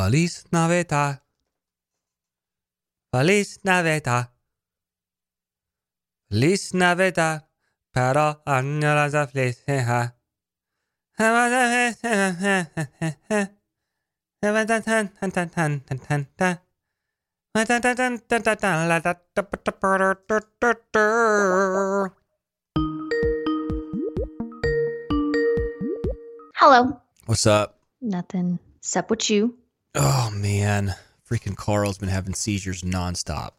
Feliz Navidad. Feliz Navidad. Feliz Navidad. Pero año la felicidad. Hello. What's up? Nothing. Sup with you? Oh man, freaking Carl's been having seizures nonstop.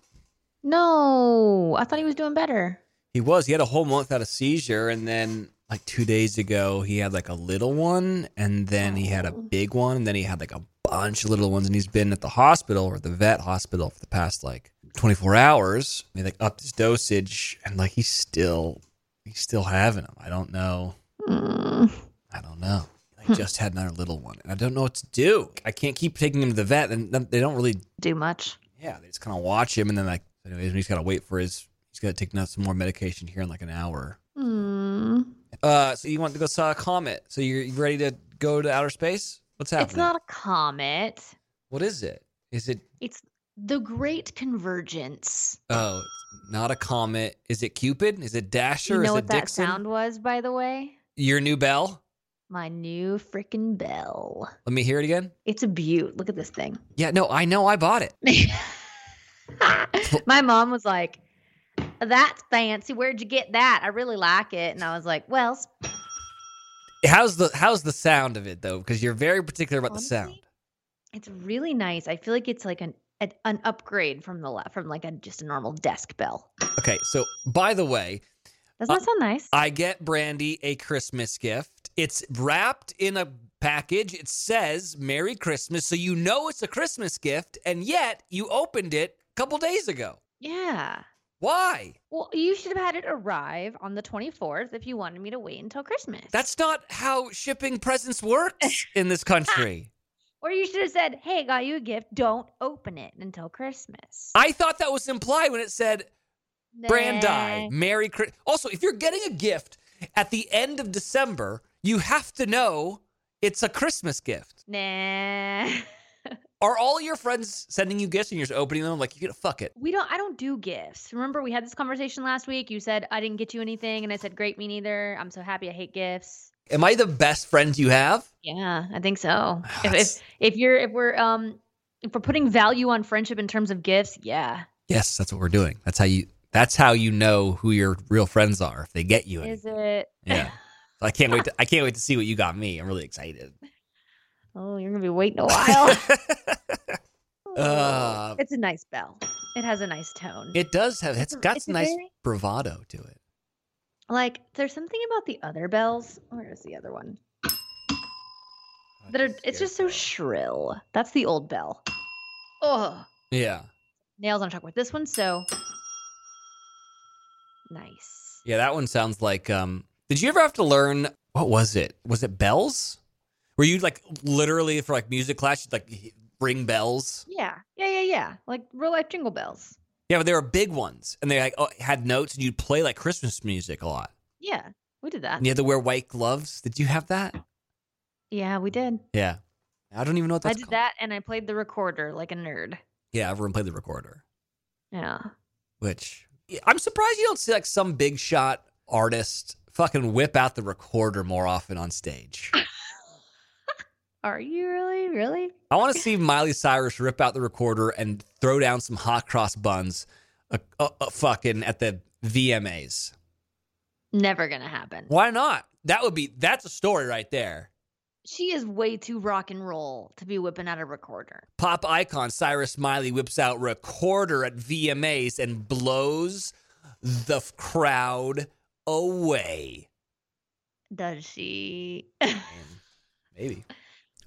No, I thought he was doing better. He was. He had a whole month without a seizure, and then like two days ago, he had like a little one, and then he had a Oh. big one, and then he had like a bunch of little ones, and he's been at the hospital or the vet hospital for the past like 24 hours. They like upped his dosage, and like he's still he's still having them. I don't know. Mm, I don't know. I just had another little one, and I don't know what to do. I can't keep taking him to the vet, and they don't really do much. yeah, they just kind of watch him, and then like, anyways, he's got to wait for his. He's got to take some more medication here in like an hour. Mm, Uh, so you want to go saw a comet? So you're you ready to go to outer space? What's happening? it's not a comet. What is it? Is it? It's the Great Convergence. Oh, it's not a comet. Is it Cupid? Is it Dasher? you know is what that Dixon? sound was, by the way? Your new bell? My new freaking bell. Let me hear it again. It's a beaut. Look at this thing. Yeah, no, I know. I bought it. My mom was like, "That's fancy. Where'd you get that? I really like it." And I was like, "Well, How's the How's the sound of it though? Because you're very particular about the sound. It's really nice. I feel like it's like an an, upgrade from the la- from like a just a normal desk bell. Okay, so by the way, Doesn't uh, that sound nice? I get Brandi a Christmas gift. It's wrapped in a package. It says Merry Christmas, so you know it's a Christmas gift, and yet you opened it a couple days ago. yeah. Why? Well, you should have had it arrive on the 24th if you wanted me to wait until Christmas. That's not how shipping presents works in this country. or you should have said, "Hey, I got you a gift. Don't open it until Christmas." I thought that was implied when it said Brandi, Merry Christmas. Also, if you're getting a gift at the end of December, you have to know it's a Christmas gift. Nah. Are all your friends sending you gifts and you're just opening them like you get a fuck it? We don't I don't do gifts. Remember we had this conversation last week. You said I didn't get you anything and I said great me neither. I'm so happy I hate gifts. Am I the best friend you have? Yeah, I think so. if, if if you're if we're um if we're putting value on friendship in terms of gifts, yeah. Yes, that's what we're doing. That's how you that's how you know who your real friends are if they get you Is it? Yeah. I can't wait to I can't wait to see what you got me. I'm really excited. oh, you're gonna be waiting a while. Uh, it's a nice bell. It has a nice tone. it does have it's a- got it's some nice very- bravado to it. like there's something about the other bells. Where is the other one? That are it's just so shrill. That's the old bell. Oh, Yeah. nails on a chalkboard. This one's so nice. Yeah, that one sounds like um did you ever have to learn what was it? Was it bells? Were you like literally for like music class you'd like ring bells? Yeah, yeah, yeah, yeah. Like real life jingle bells. Yeah, but they were big ones and they like oh, had notes and you'd play like Christmas music a lot. Yeah, we did that. And you had to wear white gloves. Did you have that? Yeah, we did. Yeah. I don't even know what that's. I did called. that, and I played the recorder like a nerd. Yeah, everyone played the recorder. Yeah. Which I'm surprised you don't see like some big shot artist fucking whip out the recorder more often on stage. Are you really, really? I want to see Miley Cyrus rip out the recorder and throw down some hot cross buns, uh, uh, uh, fucking at the VMAs. Never gonna happen. Why not? That would be that's a story right there. She is way too rock and roll to be whipping out a recorder. Pop icon Cyrus Miley whips out recorder at VMAs and blows the crowd away. Does she? Maybe.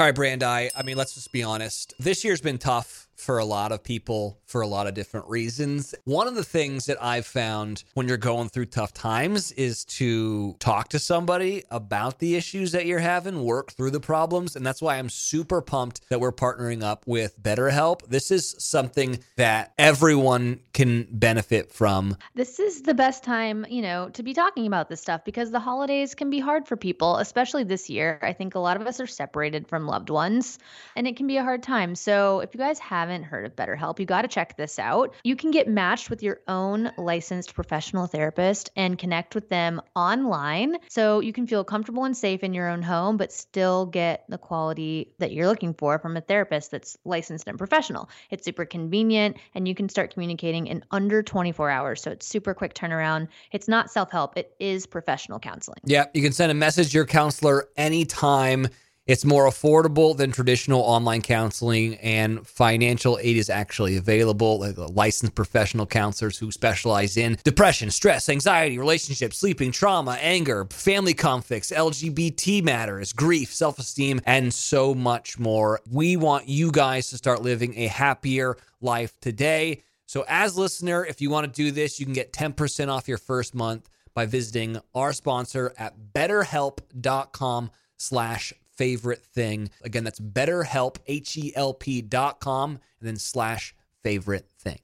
All right, Brandi. I mean, let's just be honest. This year's been tough for a lot of people for a lot of different reasons. One of the things that I've found when you're going through tough times is to talk to somebody about the issues that you're having, work through the problems. And that's why I'm super pumped that we're partnering up with BetterHelp. This is something that everyone can benefit from. This is the best time, you know, to be talking about this stuff because the holidays can be hard for people, especially this year. I think a lot of us are separated from loved ones and it can be a hard time. So if you guys haven't heard of BetterHelp, you got to check this out. You can get matched with your own licensed professional therapist and connect with them online so you can feel comfortable and safe in your own home, but still get the quality that you're looking for from a therapist that's licensed and professional. It's super convenient and you can start communicating in under 24 hours. So it's super quick turnaround. It's not self help, it is professional counseling. Yeah, you can send a message your counselor anytime. It's more affordable than traditional online counseling, and financial aid is actually available. Like uh, licensed professional counselors who specialize in depression, stress, anxiety, relationships, sleeping, trauma, anger, family conflicts, LGBT matters, grief, self esteem, and so much more. We want you guys to start living a happier life today. So, as listener, if you want to do this, you can get 10% off your first month by visiting our sponsor at betterhelp.com slash favorite thing. Again, that's betterhelp, H-E-L-P dot com, and then slash favorite thing.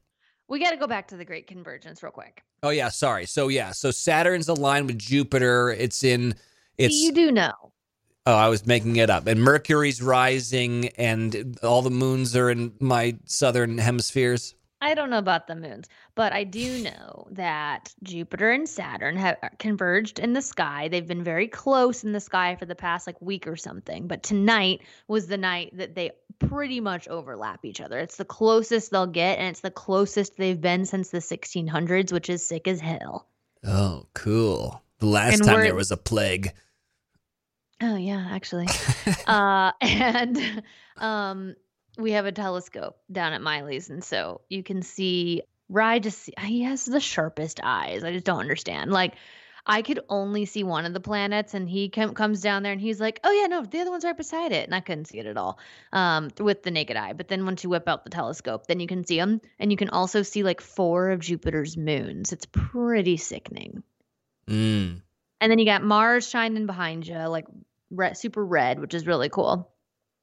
We got to go back to the Great Convergence real quick. Oh yeah, sorry. So yeah, so Saturn's aligned with Jupiter. It's in it's you do know. Oh, I was making it up. And Mercury's rising and all the moons are in my southern hemispheres. I don't know about the moons, but I do know that Jupiter and Saturn have uh, converged in the sky. They've been very close in the sky for the past like week or something, but tonight was the night that they pretty much overlap each other. It's the closest they'll get and it's the closest they've been since the 1600s, which is sick as hell. Oh, cool. The last and time there was a plague. Oh yeah, actually. uh and um we have a telescope down at Miley's, and so you can see Rye. Just he has the sharpest eyes. I just don't understand. Like I could only see one of the planets, and he com- comes down there, and he's like, "Oh yeah, no, the other one's right beside it," and I couldn't see it at all um, with the naked eye. But then once you whip out the telescope, then you can see them, and you can also see like four of Jupiter's moons. It's pretty sickening. Mm. And then you got Mars shining behind you, like red, super red, which is really cool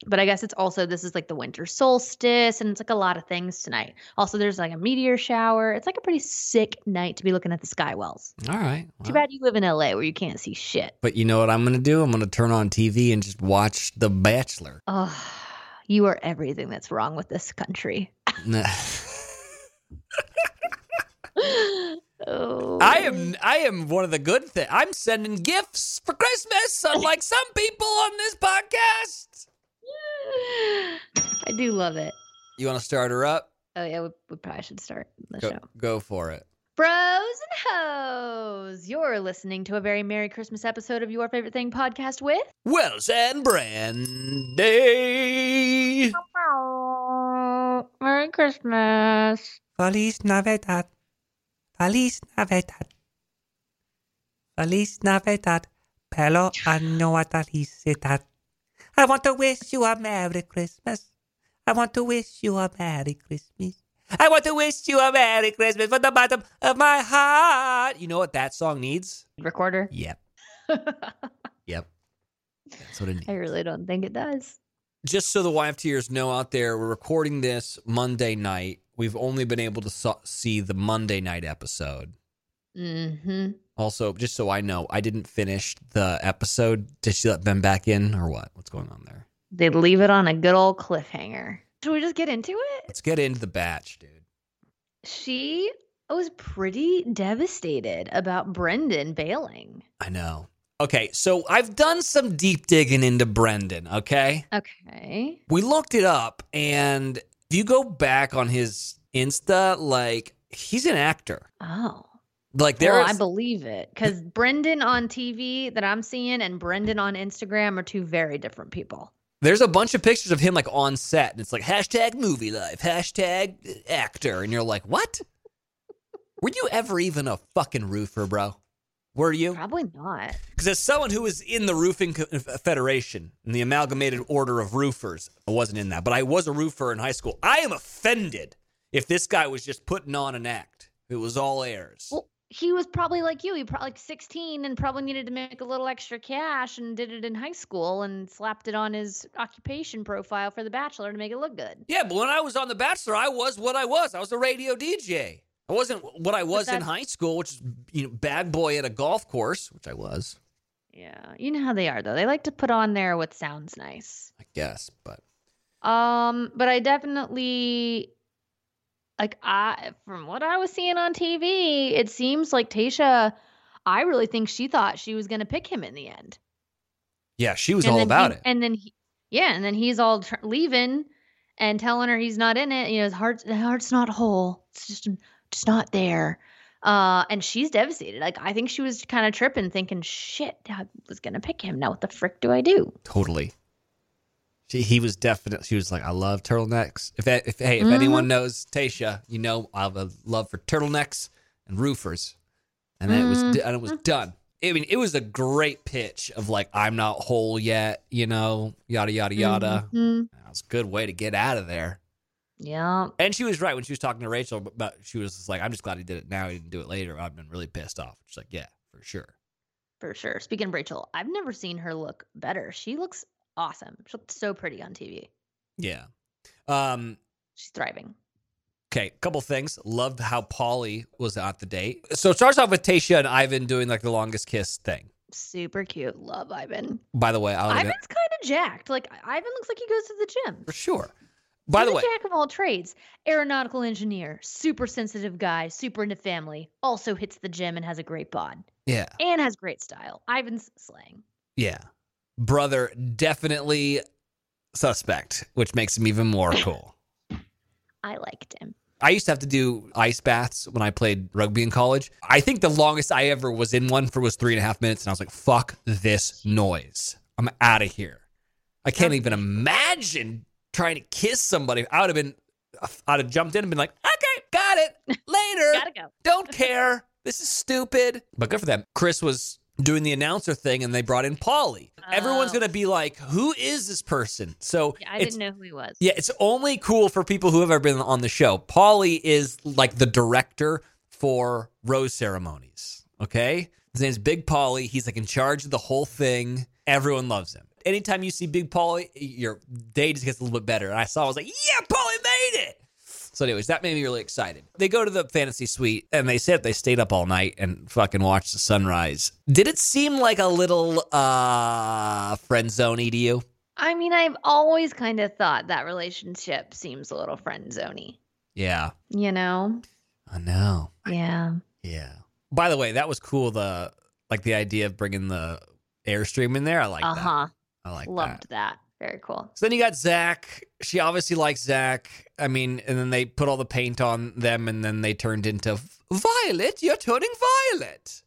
but I guess it's also this is like the winter solstice and it's like a lot of things tonight. Also, there's like a meteor shower. It's like a pretty sick night to be looking at the sky wells. All right. Well. Too bad you live in LA where you can't see shit. But you know what I'm going to do? I'm going to turn on TV and just watch The Bachelor. Oh, you are everything that's wrong with this country. Oh. I am I am one of the good things. I'm sending gifts for Christmas, unlike some people on this podcast. I do love it. You want to start her up? Oh yeah, we, we probably should start the go, show. Go for it. Bros and hoes, you're listening to a very Merry Christmas episode of Your Favorite Thing podcast with Wells and Brandi. Merry Christmas. Feliz Navidad. Feliz Navidad. Feliz Navidad. Pelo año felicidad. I want to wish you a Merry Christmas. I want to wish you a Merry Christmas. I want to wish you a Merry Christmas from the bottom of my heart. You know what that song needs? Recorder? Yep. yep. That's what it needs. I really don't think it does. Just so the YFTers know out there, we're recording this Monday night. We've only been able to so- see the Monday night episode. Mm-hmm. Also, just so I know, I didn't finish the episode. Did she let Ben back in or what? What's going on there? They leave it on a good old cliffhanger. Should we just get into it? Let's get into the batch, dude. She was pretty devastated about Brendan bailing. I know. Okay, so I've done some deep digging into Brendan, okay? Okay. We looked it up, and if you go back on his Insta, like, he's an actor. Oh. Like there, well, I believe it because Brendan on TV that I'm seeing and Brendan on Instagram are two very different people. There's a bunch of pictures of him like on set, and it's like hashtag movie life, hashtag uh, actor, and you're like, what? Were you ever even a fucking roofer, bro? Were you? Probably not. Because as someone who was in the roofing uh, federation, and the amalgamated order of roofers, I wasn't in that, but I was a roofer in high school. I am offended if this guy was just putting on an act. It was all airs. Well, he was probably like you. He probably like 16 and probably needed to make a little extra cash and did it in high school and slapped it on his occupation profile for The Bachelor to make it look good. Yeah, but when I was on The Bachelor, I was what I was. I was a radio DJ. I wasn't what I was in high school, which is you know bad boy at a golf course, which I was, Yeah, you know how they are though. They like to put on there what sounds nice. I guess. But Um, but I definitely like I from what I was seeing on TV, it seems like Tasha I really think she thought she was going to pick him in the end. yeah, she was And all about he- it. And then he, yeah, and then he's all tr- leaving and telling her he's not in it. You know, his heart, the heart's not whole. It's just, just not there. Uh, and she's devastated. Like I think she was kind of tripping, thinking, "Shit, I was gonna pick him. Now what the frick do I do?" Totally. She, he was definitely. She was like, "I love turtlenecks." If, if hey, if Mhm. anyone knows Tasha, you know I have a love for turtlenecks and roofers, and then it was Mm-hmm. and it was done. I mean, it was a great pitch of like, "I'm not whole yet," you know, yada yada yada. Mhm. That was a good way to get out of there. Yeah. And she was right when she was talking to Rachel, but, but she was just like, "I'm just glad he did it now. He didn't do it later. I've been really pissed off." She's like, "Yeah, for sure." For sure. Speaking of Rachel, I've never seen her look better. She looks awesome. She looks so pretty on TV. Yeah. Um, She's thriving. Okay, couple things. Loved how Paulie was at the date. So it starts off with Tasha and Ivan doing like the longest kiss thing. Super cute. Love Ivan. By the way, I kind of jacked. Like Ivan looks like he goes to the gym. for sure. By He's the way, jack of all trades. Aeronautical engineer, super sensitive guy, super into family. Also hits the gym and has a great bod yeah, and has great style. Ivan's slang. yeah, brother, definitely suspect, which makes him even more cool. I liked him. I used to have to do ice baths when I played rugby in college. I think the longest I ever was in one for was three and a half minutes, and I was like, "Fuck this noise! I'm out of here." I can't even imagine trying to kiss somebody. I would have been, I'd have jumped in and been like, "Okay, got it. Later. Gotta go. Don't care. This is stupid." But good for them. Chris was doing the announcer thing, and they brought in Paulie. Everyone's Oh. gonna be like, "Who is this person?" So Yeah, I didn't know who he was. yeah, it's only cool for people who have ever been on the show. Paulie is like the director for rose ceremonies. Okay, his name's Big Paulie. He's like in charge of the whole thing. Everyone loves him. Anytime you see Big Paulie, your day just gets a little bit better. And I saw, I was like, yeah, Paulie made it. So, anyways, that made me really excited. They go to the fantasy suite and they said they stayed up all night and fucking watched the sunrise. Did it seem like a little uh friend zoney to you? I mean, I've always kind of thought that relationship seems a little friend zoney. Yeah, You know? I know. Yeah. Yeah. By the way, that was cool. The like the idea of bringing the airstream in there. I like Uh that. huh. I like that. Loved that. Very cool. So then you got Zach. She obviously likes Zach. I mean, and then they put all the paint on them, and then they turned into Violet. You're turning violet.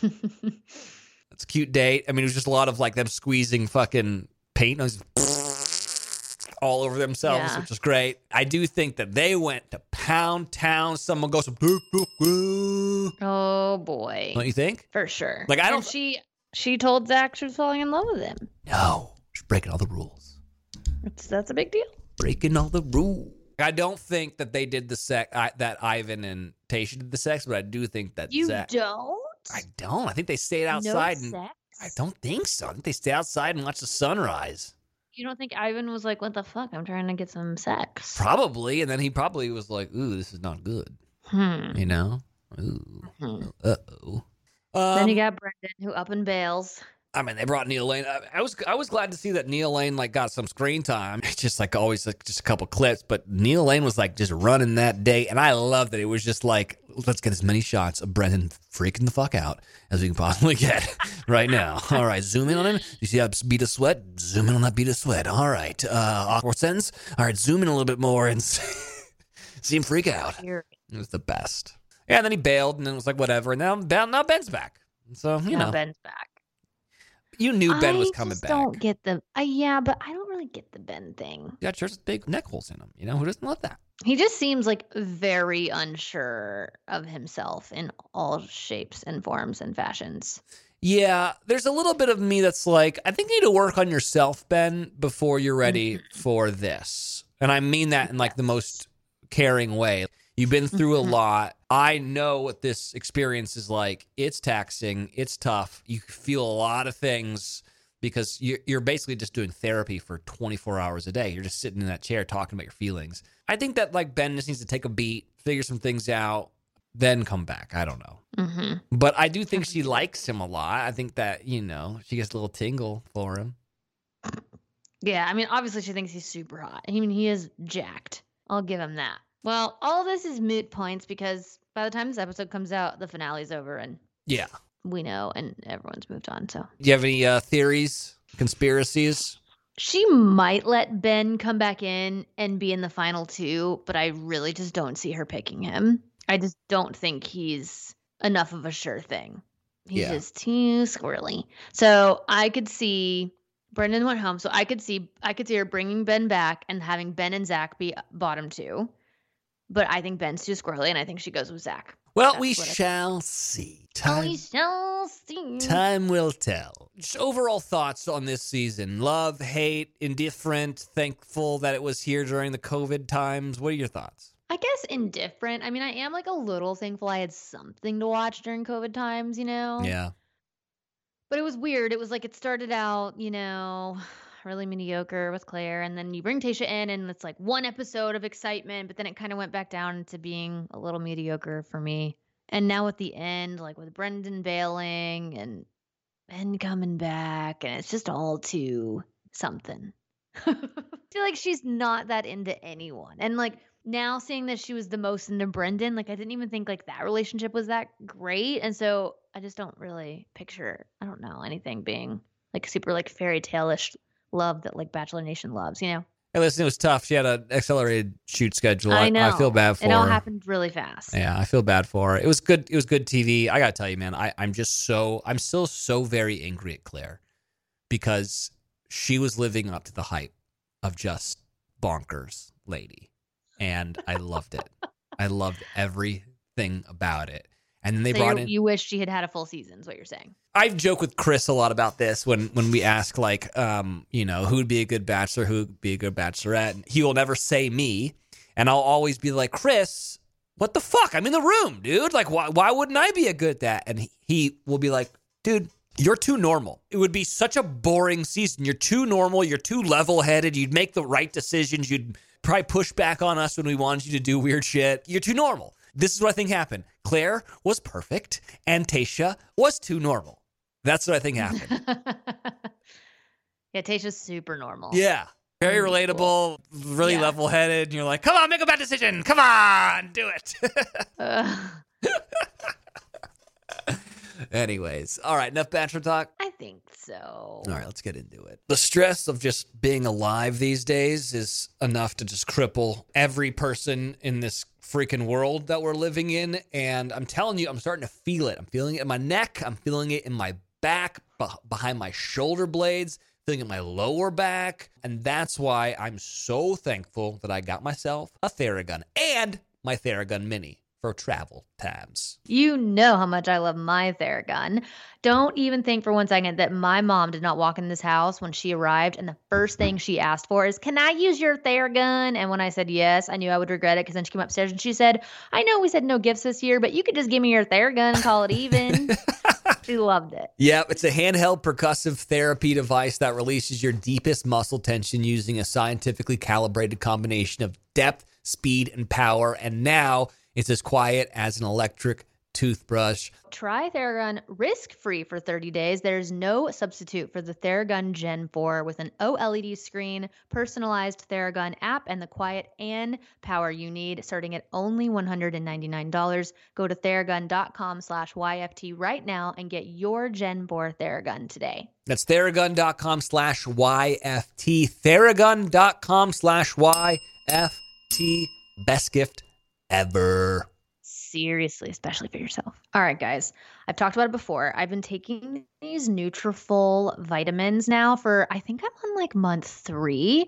That's a cute date. I mean, it was just a lot of like them squeezing fucking paint all over themselves, Yeah. which was great. I do think that they went to Pound Town. Someone goes, "Boo, boo, boo." oh boy. don't you think? For sure. Like, I don't- she she told Zach she was falling in love with him. No, she's breaking all the rules. That's that's a big deal. breaking all the rules. I don't think that they did the sex I, that Ivan and Tasha did the sex, but I do think that You Zach. don't? I don't. I think they stayed No outside, and sex? I don't think so. I think they stayed outside and watched the sunrise. You don't think Ivan was like, "What the fuck? I'm trying to get some sex." Probably, and then he probably was like, "Ooh, this is not good," Hmm. you know. Ooh, Hmm. uh oh. then you got Brendan who up and bails. I mean, they brought Neil Lane. I, I was I was glad to see that Neil Lane like got some screen time. It's just like always like just a couple clips, but Neil Lane was like just running that day, and I love that it was just like let's get as many shots of Brendan freaking the fuck out as we can possibly get right now. All right, zoom in on him. You see that bead of sweat? Zoom in on that bead of sweat. All right, uh, awkward sentence. All right, zoom in a little bit more and see him freak out. It was the best. Yeah, and then he bailed, and then it was like whatever. And now now Ben's back. So you now know, Ben's back. You knew Ben was I coming just back. Don't get the. Uh, yeah, but I don't really get the Ben thing. Yeah, shirts with big neck holes in them. You know, who doesn't love that? He just seems like very unsure of himself in all shapes and forms and fashions. Yeah, there's a little bit of me that's like, I think you need to work on yourself, Ben, before you're ready Mm-hmm. for this. And I mean that in like the most caring way. You've been through a Mhm. lot. I know what this experience is like. It's taxing, it's tough. You feel a lot of things because you're, you're basically just doing therapy for 24 hours a day. You're just sitting in that chair talking about your feelings. I think that like Ben just needs to take a beat, figure some things out, then come back. I don't know. hmm But I do think she likes him a lot. I think that, you know, she gets a little tingle for him. Yeah, I mean, obviously she thinks he's super hot. I mean, he is jacked. I'll give him that. Well, all this is moot points because by the time this episode comes out, the finale's over and Yeah. we know and everyone's moved on. So Do you have any uh, theories, conspiracies? she might let Ben come back in and be in the final two, but I really just don't see her picking him. I just don't think he's enough of a sure thing. He's Yeah. just too squirrely. So I could see Brendan went home, so I could see I could see her bringing Ben back and having Ben and Zach be bottom two. But I think Ben's too squirrely, and I think she goes with Zach. Well, That's we shall see. Oh, we shall see. time will tell. Just overall thoughts on this season love, hate, indifferent, thankful that it was here during the COVID times. What are your thoughts? I guess indifferent. I mean, I am like a little thankful I had something to watch during COVID times, you know? Yeah. But it was weird. It was like it started out, you know, really mediocre with Claire, and then you bring Tasha in, and it's like one episode of excitement, but then it kind of went back down to being a little mediocre for me. And now at the end, like with Brendan bailing and Ben coming back, and it's just all too something. I feel like she's not that into anyone. And like now seeing that she was the most into Brendan, like I didn't even think like that relationship was that great. And so I just don't really picture, I don't know, anything being like super like fairy tale-ish love that like Bachelor Nation loves, you know? Hey, listen, it was tough. She had an accelerated shoot schedule. I know. I feel bad for It all her. happened really fast. Yeah, I feel bad for her. It was good. It was good TV. I gotta tell you, man. I, I'm just so. I'm still so very angry at Claire because she was living up to the hype of just bonkers lady, and I loved it. I loved everything about it. And then they so brought in. you wish she had had a full season, is what you're saying. I joke with Chris a lot about this when when we ask like, um, you know, who would be a good bachelor, who would be a good bachelorette. And he will never say me, and I'll always be like, Chris, what the fuck? I'm in the room, dude. Like, why why wouldn't I be a good at that? And he, he will be like, dude. You're too normal. It would be such a boring season. You're too normal. You're too level headed. You'd make the right decisions. You'd probably push back on us when we wanted you to do weird shit. You're too normal. This is what I think happened. Claire was perfect, and Tasha was too normal. That's what I think happened. yeah, Tasha's super normal. yeah. Very relatable, really Yeah. level headed. And you're like, come on, make a bad decision. Come on, do it. Ugh, Anyways, all right, enough bachelor talk. I think so. All right, let's get into it. The stress of just being alive these days is enough to just cripple every person in this freaking world that we're living in. And I'm telling you, I'm starting to feel it. I'm feeling it in my neck. I'm feeling it in my back, behind my shoulder blades, feeling it in my lower back. And that's why I'm so thankful that I got myself a Theragun and my Theragun Mini for travel tabs. You know how much I love my Theragun. Don't even think for one second that my mom did not walk in this house when she arrived and the first thing she asked for is, Can I use your Theragun? And when I said yes, I knew I would regret it because then she came upstairs and she said, I know we said no gifts this year, but you could just give me your Theragun and call it even. she loved it. Yep, it's a handheld percussive therapy device that releases your deepest muscle tension using a scientifically calibrated combination of depth, speed, and power. And now it's as quiet as an electric toothbrush. Try Theragun risk free for 30 days. There's no substitute for the Theragun Gen 4 with an OLED screen, personalized Theragun app, and the quiet and power you need, starting at only $199. Go to theragun.com slash YFT right now and get your Gen 4 Theragun today. That's theragun.com slash YFT. Theragun.com slash YFT. Best gift ever. Seriously, especially for yourself. All right, guys. I've talked about it before. I've been taking these Nutrafol vitamins now for I think I'm on like month three.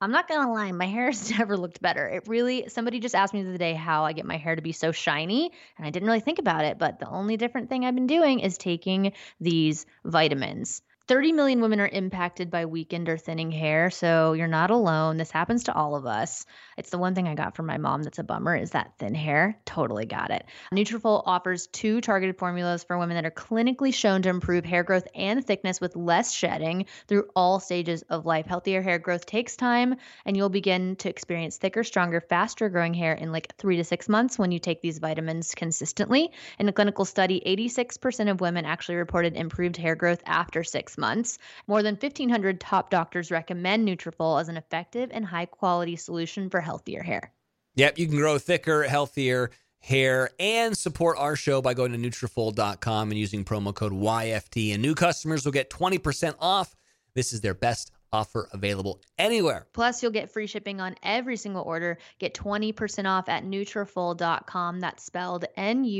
I'm not gonna lie, my hair has never looked better. It really somebody just asked me the other day how I get my hair to be so shiny, and I didn't really think about it, but the only different thing I've been doing is taking these vitamins. 30 million women are impacted by weakened or thinning hair, so you're not alone. This happens to all of us. It's the one thing I got from my mom that's a bummer is that thin hair. Totally got it. Nutrafol offers two targeted formulas for women that are clinically shown to improve hair growth and thickness with less shedding through all stages of life. Healthier hair growth takes time, and you'll begin to experience thicker, stronger, faster growing hair in like 3 to 6 months when you take these vitamins consistently. In a clinical study, 86% of women actually reported improved hair growth after 6 months. More than 1500 top doctors recommend Nutrafol as an effective and high-quality solution for healthier hair. Yep, you can grow thicker, healthier hair and support our show by going to Nutrafol.com and using promo code YFT. And new customers will get 20% off. This is their best offer available anywhere. Plus, you'll get free shipping on every single order. Get 20% off at Nutrafol.com. That's spelled N-U-T-R-A-F-O-L.com.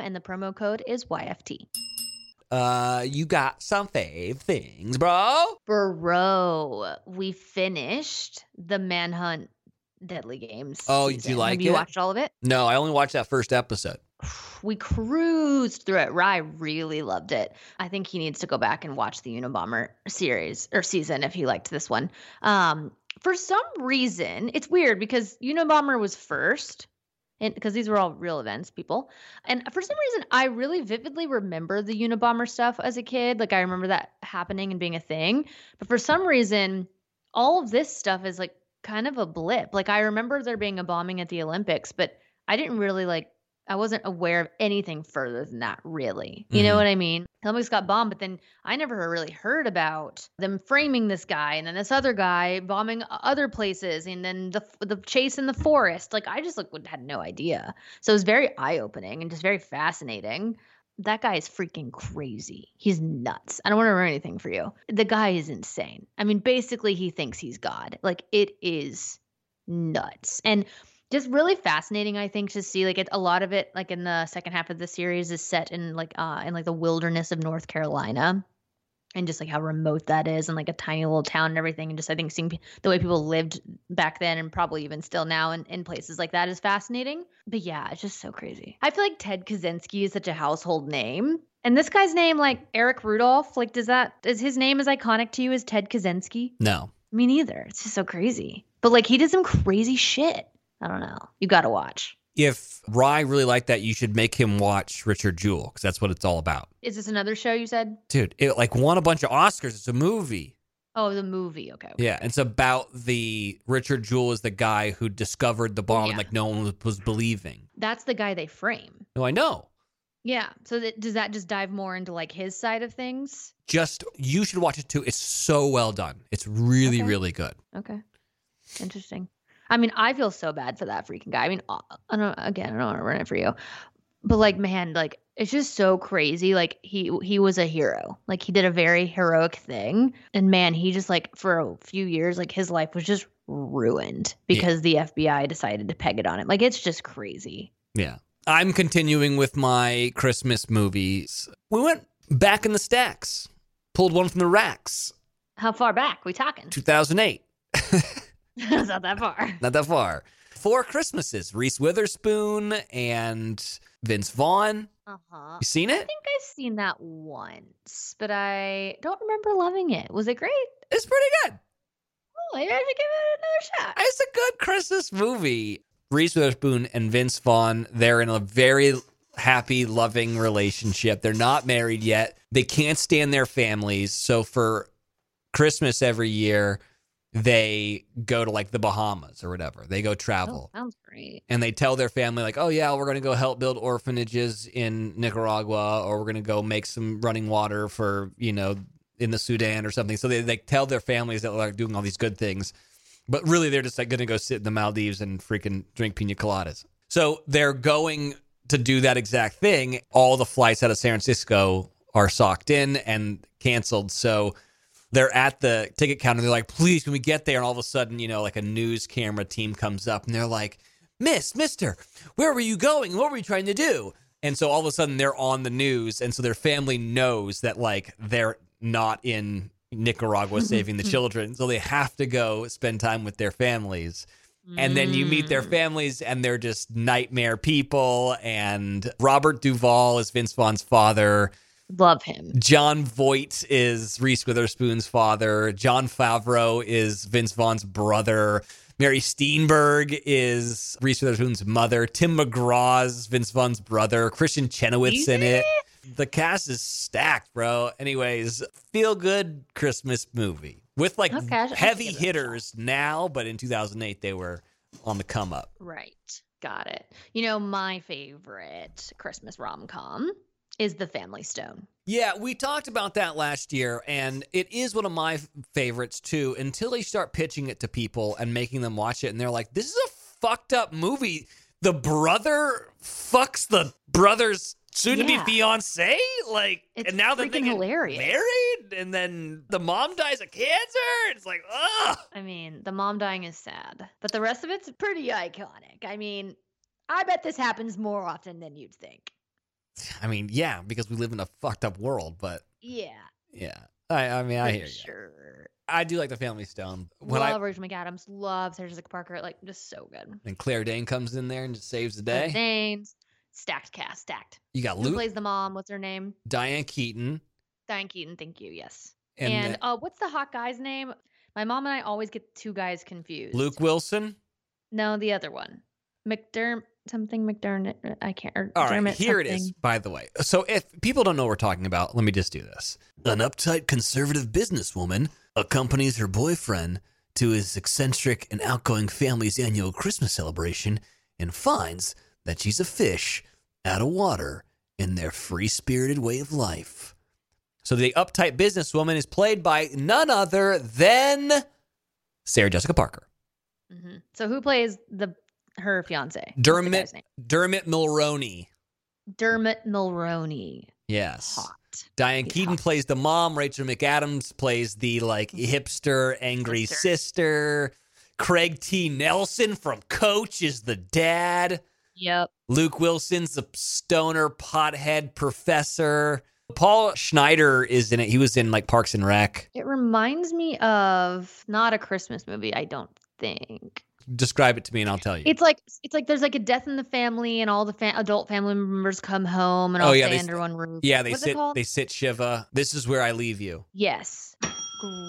And the promo code is YFT. Uh, you got some fave things, bro. Bro, we finished the Manhunt Deadly Games. Oh, did you like Have you watched all of it? No, I only watched that first episode. We cruised through it. Rye really loved it. I think he needs to go back and watch the Unabomber series or season if he liked this one. Um, for some reason, it's weird because Unabomber was first, and because these were all real events, people. And for some reason, I really vividly remember the Unabomber stuff as a kid. Like I remember that happening and being a thing. But for some reason, all of this stuff is like kind of a blip. Like I remember there being a bombing at the Olympics, but I didn't really like I wasn't aware of anything further than that, really. You know Mhm. what I mean? The Olympics got bombed, but then I never really heard about them framing this guy and then this other guy bombing other places and then the the chase in the forest. Like I just like had no idea. So it was very eye opening and just very fascinating. That guy is freaking crazy. He's nuts. I don't want to ruin anything for you. The guy is insane. I mean, basically, he thinks he's God. Like it is nuts. And just really fascinating i think to see like it, a lot of it like in the second half of the series is set in like uh in like the wilderness of north carolina and just like how remote that is and like a tiny little town and everything and just i think seeing pe- the way people lived back then and probably even still now in, in places like that is fascinating but yeah it's just so crazy i feel like ted kaczynski is such a household name and this guy's name like eric rudolph like does that is his name as iconic to you as ted kaczynski No. me neither it's just so crazy but like he did some crazy shit I don't know. You got to watch. If Rye really liked that, you should make him watch Richard Jewell because that's what it's all about. Is this another show you said? Dude, it like won a bunch of Oscars. It's a movie. Oh, the movie. Okay. Yeah, it's about the Richard Jewell is the guy who discovered the bomb and like no one was, was believing. That's the guy they frame. No, I know. Yeah. So that, does that just dive more into like his side of things? Just you should watch it too. It's so well done. It's really, Okay. really good. Okay. Interesting. I mean, I feel so bad for that freaking guy. I mean, uh, I don't again, I don't want to run it for you. But like, man, like it's just so crazy. Like he he was a hero. Like he did a very heroic thing. And man, he just like for a few years, like his life was just ruined because the FBI decided to peg it on him. Like it's just crazy. Yeah. I'm continuing with my Christmas movies. We went back in the stacks, pulled one from the racks, How far back we talking? 2008. it's not that far. Not that far. Four Christmases. Reese Witherspoon and Vince Vaughn. Uh-huh. You seen it? I think I've seen that once, but I don't remember loving it. Was it great? It's pretty good. Oh, maybe I should give it another shot. It's a good Christmas movie. Reese Witherspoon and Vince Vaughn, they're in a very happy, loving relationship. They're not married yet. They can't stand their families. So for Christmas every year, they go to like the Bahamas or whatever. They go Oh, travel. sounds great. and they tell their family like, "Oh yeah, we're going to go help build orphanages in Nicaragua, or we're going to go make some running water for you know in the Sudan or something." So they they tell their families that they're doing all these good things, but really they're just like going to go sit in the Maldives and freaking drink pina coladas. So they're going to do that exact thing. All the flights out of San Francisco are socked in and canceled. So they're at the ticket counter. They're like, please, can we get there? And all of a sudden, you know, like a news camera team comes up and they're like, Miss, Mister, where were you going? What were you trying to do? And so all of a sudden they're on the news. And so their family knows that like they're not in Nicaragua saving the children. So they have to go spend time with their families. And then you meet their Mm. families, and they're just nightmare people. And Robert Duvall is Vince Vaughn's father. Love him. Jon Voight is Reese Witherspoon's father. Jon Favreau is Vince Vaughn's brother. Mary Steenburg is Reese Witherspoon's mother. Tim McGraw's Vince Vaughn's brother. Kristin Chenoweth's in it. The cast is stacked, bro. Anyways, feel good Christmas movie with like Okay, I should- I should heavy give it a shot. hitters now, but in 2008 they were on the come up. Right. Got it. You know, my favorite Christmas rom com is The Family Stone. Yeah, we talked about that last year, and it is one of my favorites too. Until they start pitching it to people and making them watch it, and they're like, "This is a fucked up movie." The brother fucks the brother's soon-to-be Yeah. fiance, like, It's and now they're hilarious. married, and then the mom dies of cancer. It's like, ugh. I mean, the mom dying is sad, but the rest of it's pretty iconic. I mean, I bet this happens more often than you'd think. I mean, yeah, because we live in a fucked up world, but Yeah. yeah, I, I mean, I for hear you. Sure. I do like the Family Stone. When I love Rachel McAdams. Love Sarah Jessica Parker. Like, just so good. and Claire Dane comes in there and just saves the day. Names. Stacked cast. Stacked. You got Who Luke, plays the mom? What's her name? Diane Keaton, Diane Keaton. Thank you. Yes. and, And, then uh, what's the hot guy's name? My mom and I always get two guys confused. Luke Wilson. No, the other one. McDerm something McDermott. I can't. Or All right, here it is. By the way, so if people don't know what we're talking about, let me just do this. An uptight conservative businesswoman accompanies her boyfriend to his eccentric and outgoing family's annual Christmas celebration and finds that she's a fish out of water in their free spirited way of life. So the uptight businesswoman is played by none other than Sarah Jessica Parker. Mhm. So who plays the her fiance? Dermot? Dermot Mulroney. Dermot Mulroney. Yes. Hot. Diane Keaton hot. plays the mom. Rachel McAdams plays the like mm-hmm. hipster, angry Sister. sister. Craig T. Nelson from Coach is the dad. Yep. Luke Wilson's the stoner pothead professor. Paul Schneider is in it. He was in like Parks and Rec. It reminds me of not a Christmas movie. I don't think Describe it to me and I'll tell you. it's like it's like there's like a death in the family and all the fa- adult family members come home and Oh, all yeah, stay they- under one roof. yeah, they What's sit they sit Shiva. This is where I leave you. Yes.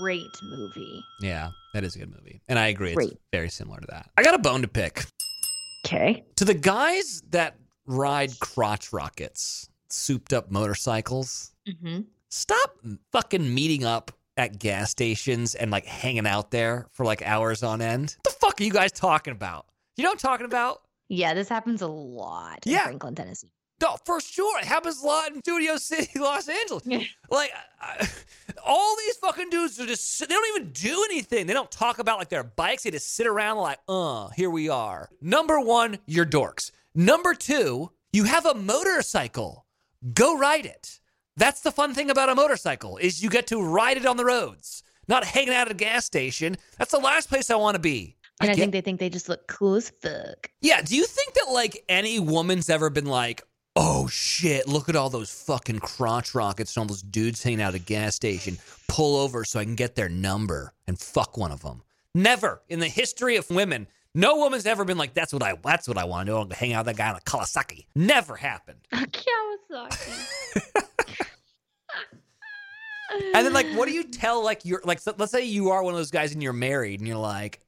Great movie. Yeah, that is a good movie. And I agree. It's very similar to that. I got a bone to pick. Okay. To the guys that ride crotch rockets, souped up motorcycles, Mm-hmm. stop fucking meeting up at gas stations and like hanging out there for like hours on end. What the fuck are you guys talking about? You know what I'm talking about? Yeah, this happens a lot in Yeah. Franklin, Tennessee. No, for sure. It happens a lot in Studio City, Los Angeles. Like, I, all these fucking dudes are just, they don't even do anything. They don't talk about like their bikes. They just sit around like, uh, here we are. Number one, you're dorks. Number two, you have a motorcycle. Go ride it. That's the fun thing about a motorcycle is you get to ride it on the roads, not hanging out at a gas station. That's the last place I want to be. And I, get- think they think they just look cool as fuck. yeah, do you think that like any woman's ever been like, oh shit, look at all those fucking crotch rockets and all those dudes hanging out at a gas station. Pull over so I can get their number and fuck one of them. Never in the history of women. No woman's ever been like, that's what I that's what I want to do. I'm gonna hang out with that guy on a Kawasaki. Never happened. A Kawasaki. And then like, what do you tell like your like? so- let's say you are one of those guys and you're married and you're like,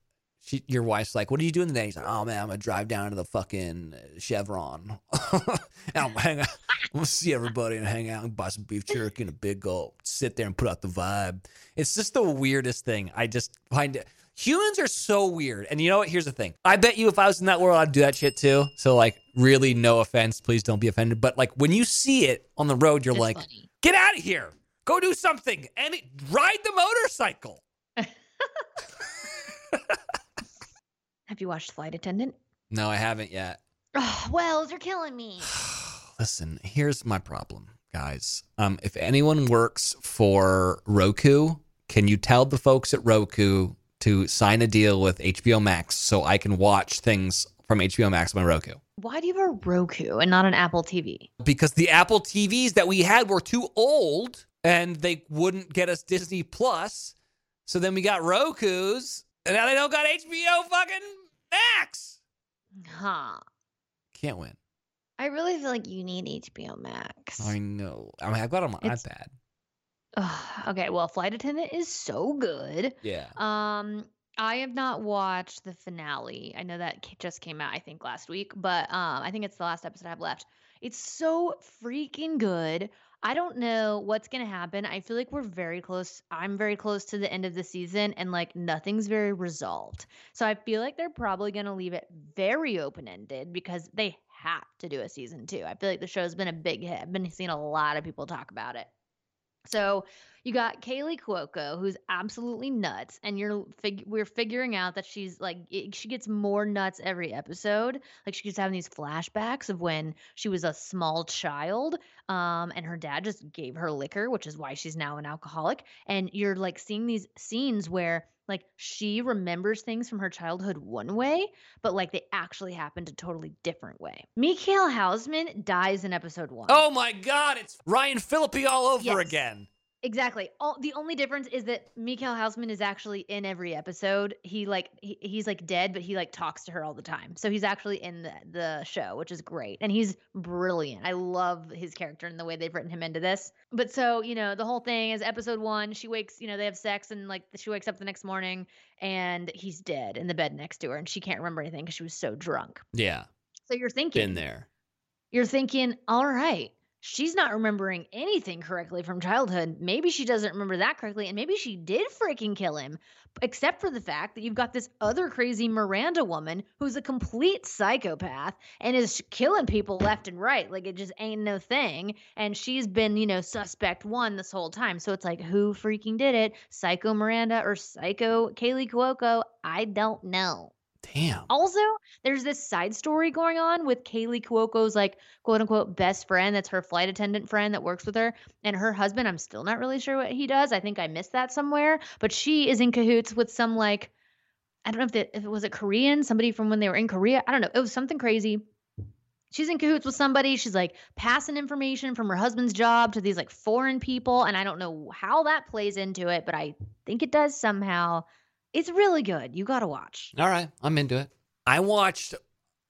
she, your wife's like, what are you doing today? He's like, oh man, I'm gonna drive down to the fucking Chevron. and I'm hang out. I'm gonna see everybody and hang out and buy some beef jerky and a big gulp. Sit there and put out the vibe. It's just the weirdest thing. I just find it. Humans are so weird. And you know what? Here's the thing. I bet you if I was in that world, I'd do that shit too. So like, really, no offense. Please don't be offended. But like, when you see it on the road, you're It's like, funny. get out of here. Go do something and ride the motorcycle. Have you watched Flight Attendant? No, I haven't yet. Oh, Wells, you're killing me. Listen, here's my problem, guys. Um, if anyone works for Roku, can you tell the folks at Roku to sign a deal with HBO Max so I can watch things from HBO Max on my Roku? Why do you have a Roku and not an Apple TV? Because the Apple TVs that we had were too old and they wouldn't get us Disney Plus. So then we got Roku's, and now they don't got HBO fucking Max. Huh. Can't win. I really feel like you need HBO Max. I know. I mean, I've got it on my It's- iPad. Ugh, okay, well, Flight Attendant is so good. Yeah. Um, I have not watched the finale. I know that just came out, I think, last week, but um, I think it's the last episode I have left. It's so freaking good. I don't know what's gonna happen. I feel like we're very close. I'm very close to the end of the season, and like nothing's very resolved. So I feel like they're probably gonna leave it very open ended because they have to do a season two. I feel like the show's been a big hit. I've been seeing a lot of people talk about it. So you got Kaley Cuoco, who's absolutely nuts, and you're fig- we're figuring out that she's like it, she gets more nuts every episode. Like she keeps having these flashbacks of when she was a small child, um, and her dad just gave her liquor, which is why she's now an alcoholic. And you're like seeing these scenes where like she remembers things from her childhood one way, but like they actually happened a totally different way. Michiel Huisman dies in episode one. Oh my God! It's Ryan Phillippe all over Yes. again. Exactly. All, the only difference is that Michiel Huisman is actually in every episode. He like he, he's like dead, but he like talks to her all the time. So he's actually in the, the show, which is great. And he's brilliant. I love his character and the way they've written him into this. But so, you know, the whole thing is episode 1, she wakes, you know, they have sex and like she wakes up the next morning and he's dead in the bed next to her and she can't remember anything cuz she was so drunk. Yeah, So you're thinking been there. you're thinking, all right, she's not remembering anything correctly from childhood. Maybe she doesn't remember that correctly, and maybe she did freaking kill him, except for the fact that you've got this other crazy Miranda woman who's a complete psychopath and is killing people left and right. Like it just ain't no thing. And she's been, you know, suspect one this whole time. So it's like, who freaking did it? Psycho Miranda or Psycho Kaley Cuoco? I don't know. Damn. Also, there's this side story going on with Kaley Cuoco's like quote unquote best friend. That's her flight attendant friend that works with her. And her husband, I'm still not really sure what he does. I think I missed that somewhere. But she is in cahoots with some like I don't know if, if it was a Korean, somebody from when they were in Korea. I don't know. It was something crazy. She's in cahoots with somebody. She's like passing information from her husband's job to these like foreign people. And I don't know how that plays into it, but I think it does somehow. It's really good. You got to watch. All right, I'm into it. I watched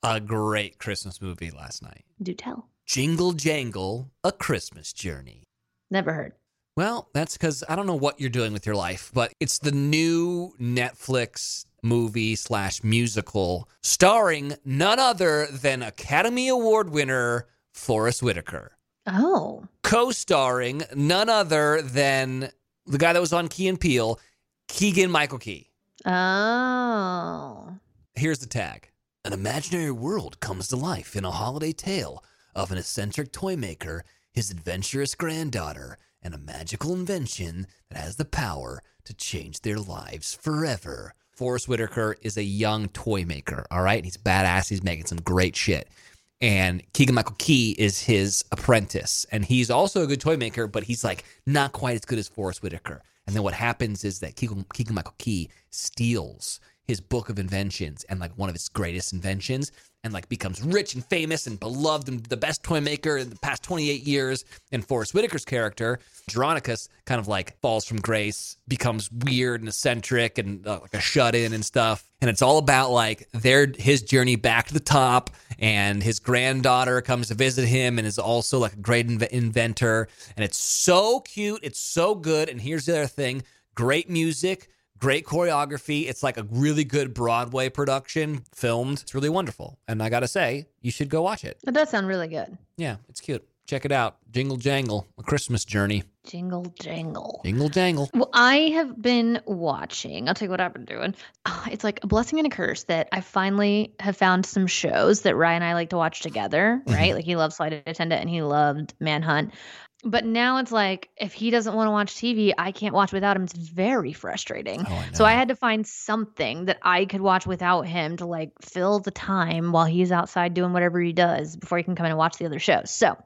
a great Christmas movie last night. Do tell. Jingle Jangle: A Christmas Journey. Never heard. Well, that's because I don't know what you're doing with your life, but it's the new Netflix movie slash musical starring none other than Academy Award winner Forest Whitaker, Oh. co-starring none other than the guy that was on Key and Peele, Keegan Michael Key. Oh. Here's the tag. An imaginary world comes to life in a holiday tale of an eccentric toy maker, his adventurous granddaughter, and a magical invention that has the power to change their lives forever. Forest Whitaker is a young toy maker, all right? He's badass. He's making some great shit. And Keegan Michael Key is his apprentice. And he's also a good toy maker, but he's like not quite as good as Forest Whitaker. And then what happens is that Keegan, Michael Key steals his book of inventions and like one of his greatest inventions and like becomes rich and famous and beloved and the best toy maker in the past 28 years. And Forest Whitaker's character, Jeronicus, kind of like falls from grace, becomes weird and eccentric and uh, like a shut in and stuff. And it's all about like their his journey back to the top. And his granddaughter comes to visit him and is also like a great inv- inventor. And it's so cute. It's so good. And here's the other thing great music great choreography. It's like a really good Broadway production filmed. It's really wonderful. And I got to say, you should go watch it. It does sound really good. Yeah, it's cute. Check it out. Jingle Jangle, A Christmas Journey. Jingle jangle. Jingle Jangle. Well, I have been watching. I'll tell you what I've been doing. It's like a blessing and a curse that I finally have found some shows that Ryan and I like to watch together, right? Mm-hmm. Like he loves Flight Attendant and he loved Manhunt. But now it's like if he doesn't want to watch TV, I can't watch without him. It's very frustrating. Oh, I So I had to find something that I could watch without him to like fill the time while he's outside doing whatever he does before he can come in and watch the other shows. So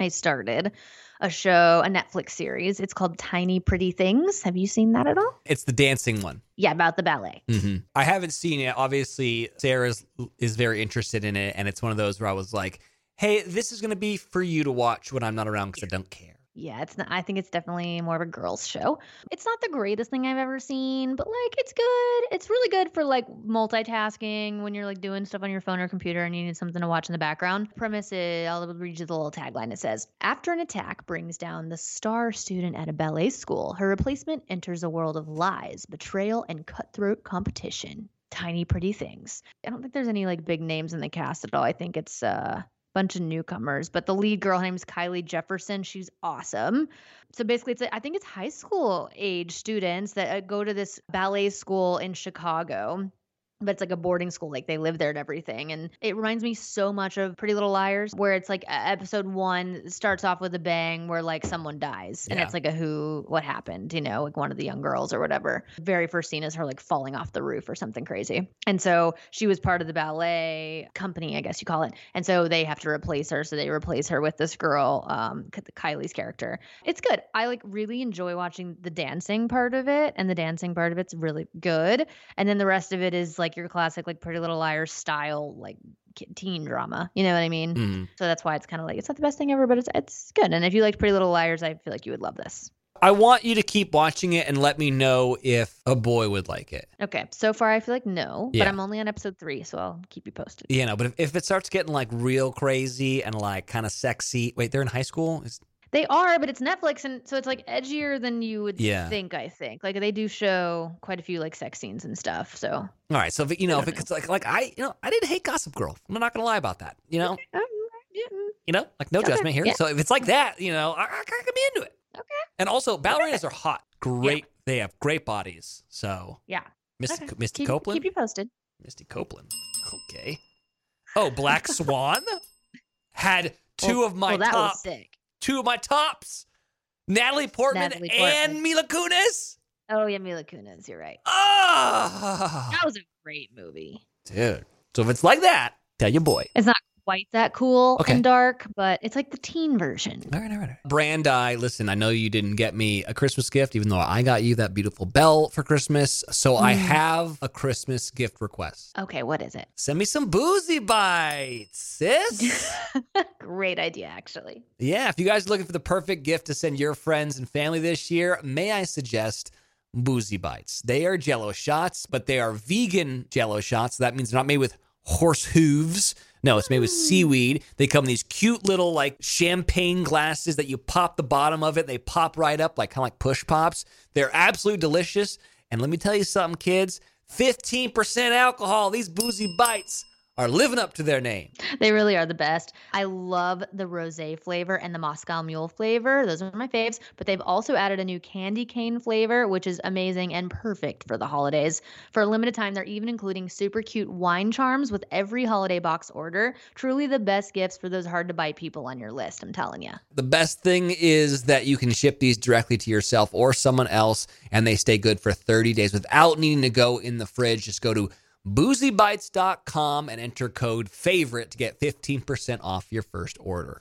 I started a show, a Netflix series. It's called Tiny Pretty Things. Have you seen that at all? It's the dancing one. Yeah, about the ballet. hmm I haven't seen it. Obviously, Sarah is, is very interested in it. And it's one of those where I was like, hey, this is going to be for you to watch when I'm not around because I don't care. Yeah, it's not I think it's definitely more of a girls show. It's not the greatest thing I've ever seen, but like it's good. It's really good for like multitasking when you're like doing stuff on your phone or computer and you need something to watch in the background. Premise is I'll read you the little tagline. It says, After an attack brings down the star student at a ballet school, her replacement enters a world of lies, betrayal, and cutthroat competition. Tiny pretty things. I don't think there's any like big names in the cast at all. I think it's uh bunch of newcomers, but the lead girl, her name's Kylie Jefferson. She's awesome. So basically, it's I think it's high school age students that uh, go to this ballet school in Chicago but it's like a boarding school like they live there and everything and it reminds me so much of pretty little liars where it's like episode one starts off with a bang where like someone dies and Yeah. it's like a who what happened you know like one of the young girls or whatever. Very first scene is her like falling off the roof or something crazy and so she was part of the ballet company i guess you call it and so they have to replace her so they replace her with this girl um kylie's character. It's good. I like really enjoy watching the dancing part of it and the dancing part of it's really good and then the rest of it is like your classic like pretty little liars style like teen drama you know what i mean Mm. so that's why it's kind of like it's not the best thing ever but it's it's good and if you liked pretty little liars i feel like you would love this I want you to keep watching it and let me know if a boy would like it. okay so far i feel like no Yeah. but i'm only on episode three so i'll keep you posted You know, but if, if it starts getting like real crazy and like kind of sexy, wait, they're in high school? Is, they are but it's netflix and so it's like edgier than you would Yeah. think i think like they do show quite a few like sex scenes and stuff so all right, so if you know, I if don't it's like like I, you know, I didn't hate Gossip Girl. I'm not gonna lie about that. You know, Um, yeah, you know, like no Okay, judgment here. yeah. So if it's like that, you know, I, I, I can be into it. Okay. And also, ballerinas are hot. Great, they have great bodies. So yeah Misty, Okay. Misty keep, Copeland, keep you posted Misty Copeland. Okay. Oh, Black Swan had two Well- of my well that top was sick two of my tops. Natalie Portman Natalie and Mila Kunis. oh yeah mila kunis you're right Ah, that was a great movie dude. So if it's like that, tell your boy. It's not quite that cool Okay. and dark, but it's like the teen version. All right, all right. all right. Brandi, listen, I know you didn't get me a Christmas gift, even though I got you that beautiful bell for Christmas. So I Mm. have a Christmas gift request. Okay, what is it? Send me some boozy bites, sis. Great idea, actually. yeah, if you guys are looking for the perfect gift to send your friends and family this year, may I suggest Boozy Bites? They are jello shots, but they are vegan jello shots. That means they're not made with horse hooves. No, it's made with hmm. seaweed. They come in these cute little like champagne glasses that you pop the bottom of it. They pop right up like kind of like push pops. They're absolutely delicious. And let me tell you something, kids 15% alcohol. These boozy bites are living up to their name. They really are the best. I love the rose flavor and the Moscow Mule flavor. Those are my faves. But they've also added a new candy cane flavor, which is amazing and perfect for the holidays. For a limited time, they're even including super cute wine charms with every holiday box order. Truly the best gifts for those hard to buy people on your list, I'm telling you. The best thing is that you can ship these directly to yourself or someone else, and they stay good for 30 days without needing to go in the fridge. Just go to boozybites.com and enter code favorite to get 15% off your first order.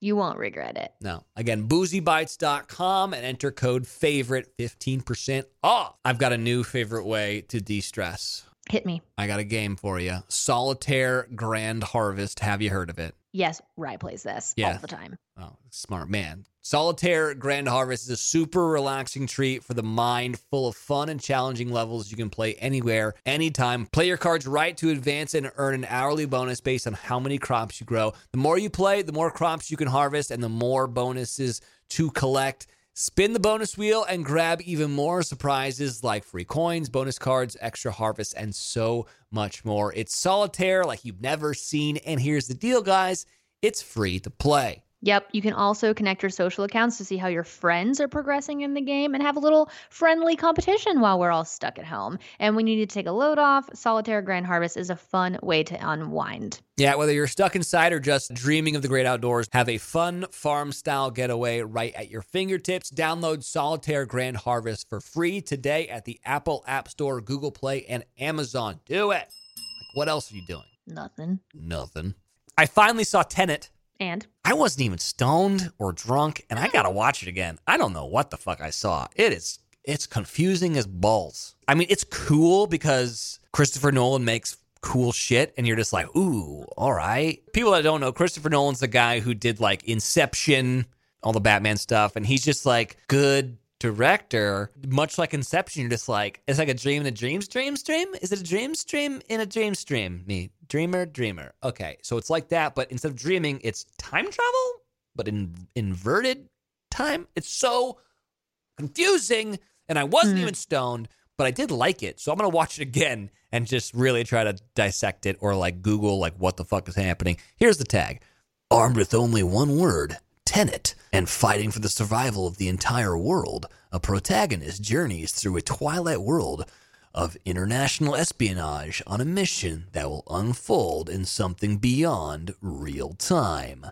You won't regret it. No, again, boozybites.com and enter code favorite 15% off. I've got a new favorite way to de stress. Hit me. I got a game for you Solitaire Grand Harvest. Have you heard of it? Yes, Rye plays this Yeah. all the time. Oh, smart man. Solitaire Grand Harvest is a super relaxing treat for the mind, full of fun and challenging levels you can play anywhere, anytime. Play your cards right to advance and earn an hourly bonus based on how many crops you grow. The more you play, the more crops you can harvest and the more bonuses to collect. Spin the bonus wheel and grab even more surprises like free coins, bonus cards, extra harvests, and so much more. It's solitaire like you've never seen. And here's the deal, guys it's free to play. Yep, you can also connect your social accounts to see how your friends are progressing in the game and have a little friendly competition while we're all stuck at home. And when you need to take a load off, Solitaire Grand Harvest is a fun way to unwind. Yeah, whether you're stuck inside or just dreaming of the great outdoors, have a fun farm style getaway right at your fingertips. Download Solitaire Grand Harvest for free today at the Apple App Store, Google Play, and Amazon. Do it. Like, what else are you doing? Nothing. Nothing. I finally saw Tenet. And I wasn't even stoned or drunk, and I gotta watch it again. I don't know what the fuck I saw. It is it's confusing as balls. I mean, it's cool because Christopher Nolan makes cool shit, and you're just like, ooh, all right. People that don't know, Christopher Nolan's the guy who did like Inception, all the Batman stuff, and he's just like good director. Much like Inception, you're just like it's like a dream in a dream's dream's dream. Is it a dream's dream in a dream's dream? Me, dreamer, dreamer. Okay, so it's like that, but instead of dreaming, it's time travel, but in inverted time. It's so confusing, and I wasn't Hmm. even stoned, but I did like it. So I'm gonna watch it again and just really try to dissect it or like Google like what the fuck is happening. Here's the tag: armed with only one word. Tenet, and fighting for the survival of the entire world, a protagonist journeys through a twilight world of international espionage on a mission that will unfold in something beyond real time.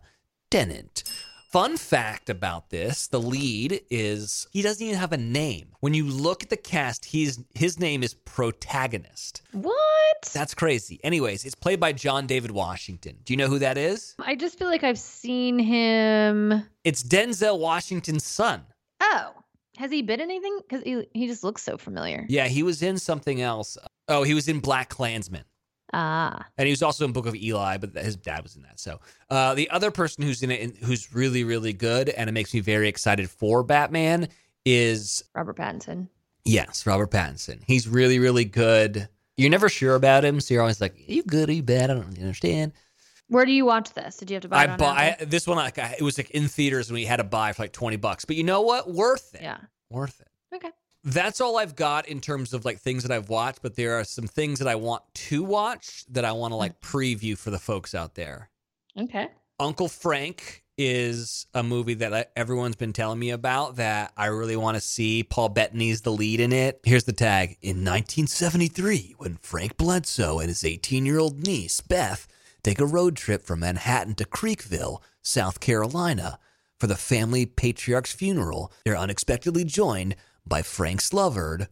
Tenet. Fun fact about this the lead is he doesn't even have a name. When you look at the cast, he's his name is protagonist. What? That's crazy. Anyways, it's played by John David Washington. Do you know who that is? I just feel like I've seen him. It's Denzel Washington's son. Oh, has he been anything? Because he, he just looks so familiar. Yeah, he was in something else. Oh, he was in Black Klansman. Ah, And he was also in Book of Eli, but his dad was in that. So uh, the other person who's in it, and who's really, really good, and it makes me very excited for Batman, is Robert Pattinson. yes, Robert Pattinson. He's really, really good. You're never sure about him, so you're always like, "Are you good? Are you bad? I don't really understand." Where do you watch this? Did you have to buy I it on bought I, this one. Like I, it was like in theaters, and we had to buy for like twenty bucks. But you know what? Worth it. Yeah. worth it. Okay. That's all I've got in terms of like things that I've watched, but there are some things that I want to watch that I want to like mm. preview for the folks out there. Okay. Uncle Frank is a movie that I- everyone's been telling me about that I really want to see. Paul Bettany's the lead in it. Here's the tag. In 1973, when Frank Bledsoe and his 18 year old niece, Beth, take a road trip from Manhattan to Creekville, South Carolina, for the family patriarch's funeral, they're unexpectedly joined by Frank's lover,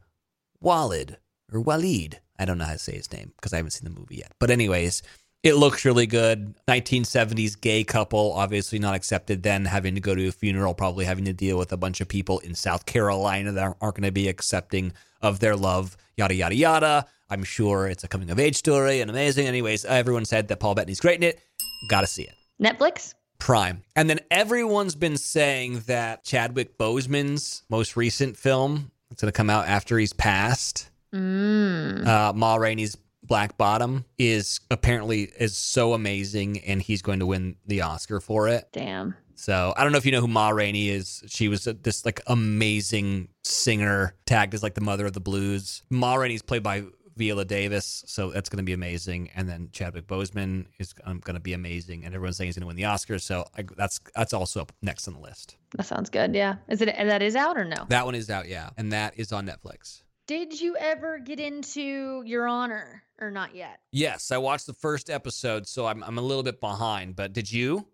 Walid or Walid. I don't know how to say his name because I haven't seen the movie yet. But anyways, it looks really good. 1970s gay couple, obviously not accepted. Then having to go to a funeral, probably having to deal with a bunch of people in South Carolina that aren't going to be accepting of their love. Yada yada yada. I'm sure it's a coming of age story and amazing. Anyways, everyone said that Paul Bettany's great in it. Got to see it. Netflix. Prime. And then everyone's been saying that Chadwick Boseman's most recent film, it's going to come out after he's passed, Mm. uh, Ma Rainey's Black Bottom, is apparently is so amazing, and he's going to win the Oscar for it. Damn. So I don't know if you know who Ma Rainey is. She was this like amazing singer, tagged as like the mother of the blues. Ma Rainey's played by Viola Davis, so that's going to be amazing. And then Chadwick Boseman is um, going to be amazing, and everyone's saying he's going to win the Oscar. So I, that's that's also up next on the list. That sounds good. Yeah. Is it that is out or no? That one is out, yeah, and that is on Netflix. Did you ever get into Your Honor or not yet? Yes, I watched the first episode, so I'm I'm a little bit behind. But did you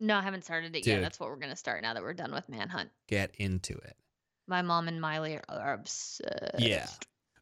No, I haven't started it yet. That's what we're gonna start now that we're done with Manhunt. get into it? My mom and Miley are, are obsessed. Yeah.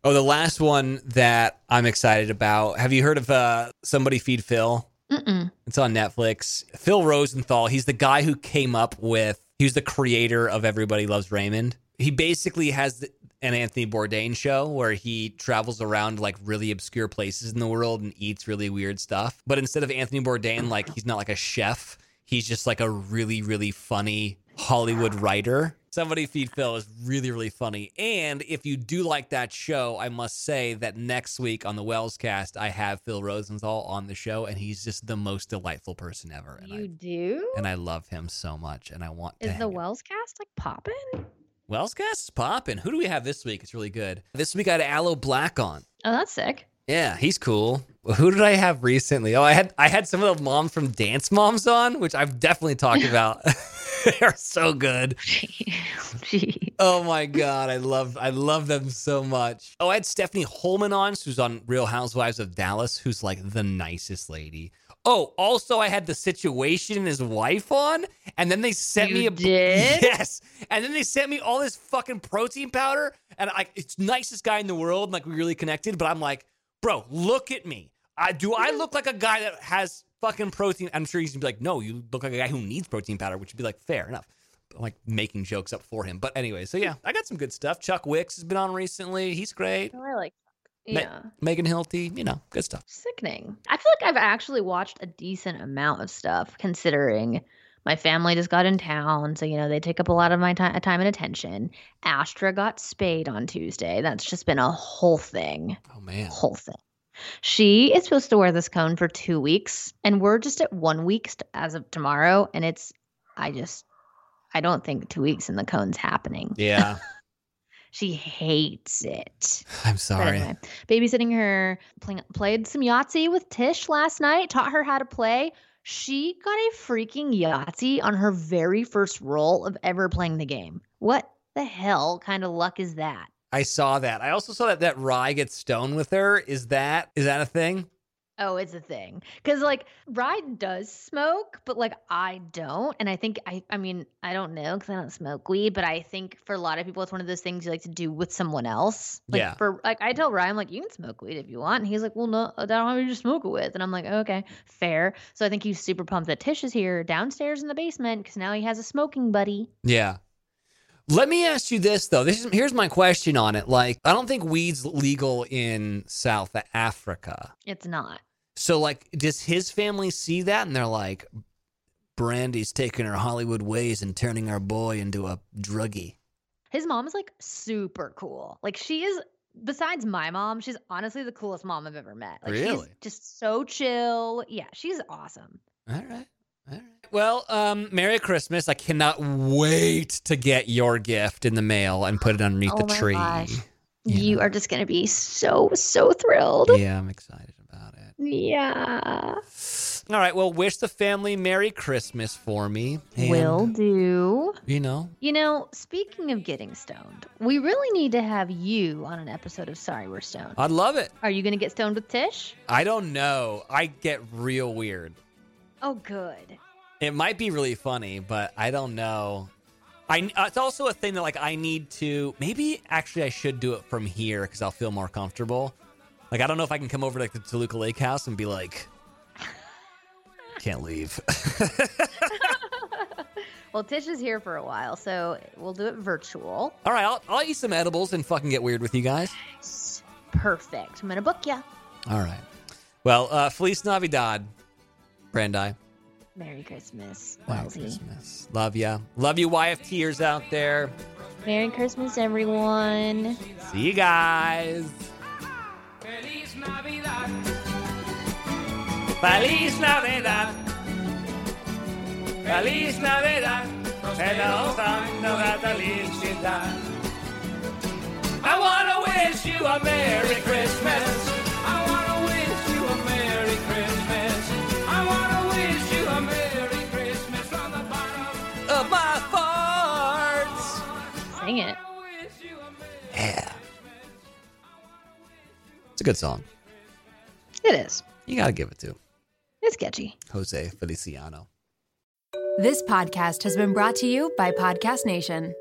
Oh, the last one that I'm excited about. Have you heard of uh, Somebody Feed Phil? Mm-mm. It's on Netflix. Phil Rosenthal, he's the guy who came up with, he was the creator of Everybody Loves Raymond. He basically has the, an Anthony Bourdain show where he travels around like really obscure places in the world and eats really weird stuff. But instead of Anthony Bourdain, like he's not like a chef, he's just like a really, really funny Hollywood writer. Somebody Feed Phil is really, really funny. And if you do like that show, I must say that next week on the Wells cast, I have Phil Rosenthal on the show, and he's just the most delightful person ever. And You I do? and I love him so much, and I want to. Is the. Wells cast like popping? Wells cast is popping? Who do we have this week? It's really good. This week I had Aloe Blacc on. Oh, that's sick. Yeah, he's cool. Who did I have recently? Oh, I had I had some of the moms from Dance Moms on, which I've definitely talked about. They're so good. Gee. Oh my god, I love I love them so much. Oh, I had Stephanie Hollman on, who's on Real Housewives of Dallas, who's like the nicest lady. Oh, also I had the situation and his wife on, and then they sent You me a did? yes, and then they sent me all this fucking protein powder, and like it's nicest guy in the world, and, like we really connected. But I'm like, bro, look at me. I do I look like a guy that has fucking protein? I'm sure he's gonna be like, no, you look like a guy who needs protein powder, which would be like fair enough like making jokes up for him. But anyway, so yeah, hmm. I got some good stuff. Chuck Wicks has been on recently. He's great. Oh, I like. Ma- Yeah. Megan Hilty, you know, good stuff. Sickening. I feel like I've actually watched a decent amount of stuff considering My family just got in town, so you know they take up a lot of my time, time and attention. Astra got spayed on Tuesday. That's just been a whole thing, Oh man. whole thing. She is supposed to wear this cone for two weeks, and we're just at one week st- as of tomorrow. And it's, I just, I don't think two weeks and the cone's happening. Yeah. She hates it. I'm sorry. anyway, babysitting her, playing, played some Yahtzee with Tish last night, taught her how to play. She got a freaking Yahtzee on her very first roll of ever playing the game. What the hell kind of luck is that? I saw that. I also saw that that Rye gets stoned with her. Is that is that a thing? Oh, it's a thing. Cause like Ryan does smoke, but like I don't. And I think I I mean, I don't know because I don't smoke weed, but I think for a lot of people it's one of those things you like to do with someone else. Like Yeah. for like I tell Ryan, like, you can smoke weed if you want. And he's like, Well, no, I don't have you to smoke it with. And I'm like, okay, fair. So I think he's super pumped that Tish is here downstairs in the basement because now he has a smoking buddy. Yeah. Let me ask you this though. This is here's my question on it. Like, I don't think weed's legal in South Africa. It's not. So like, does his family see that and they're like, Brandi's taking her Hollywood ways and turning our boy into a druggie? His mom is like super cool. Like she is besides my mom, she's honestly the coolest mom I've ever met. Like Really? she's just so chill. Yeah, she's awesome. All right. All right. Well, um, Merry Christmas. I cannot wait to get your gift in the mail and put it underneath Oh the my tree. gosh. You You know. are just gonna be so, so thrilled. Yeah, I'm excited. Yeah. All right. Well, wish the family Merry Christmas for me. And, Will do. You know, You know, speaking of getting stoned, we really need to have you on an episode of Sorry We're Stoned. I'd love it. Are you gonna get stoned with Tish? I don't know. I get real weird. Oh, good. It might be really funny, but I don't know. I it's also a thing that like I need to maybe actually I should do it from here because I'll feel more comfortable. Like I don't know if I can come over to like the Toluca Lake House and be like, can't leave. Well, Tish is here for a while, so we'll do it virtual. All right, I'll, I'll eat some edibles and fucking get weird with you guys. Perfect. I'm gonna book ya. All right. Well, uh, Feliz Navidad, Brandi. Merry Christmas, Merry. Christmas. Love ya. Love you, YFTers out there. Merry Christmas, everyone. See you guys. Feliz Navidad. Feliz Navidad. Feliz Navidad. I wanna wish you a Merry Christmas. It's a good song. It is. You gotta give it to It's sketchy. Jose Feliciano. This podcast has been brought to you by Podcast Nation.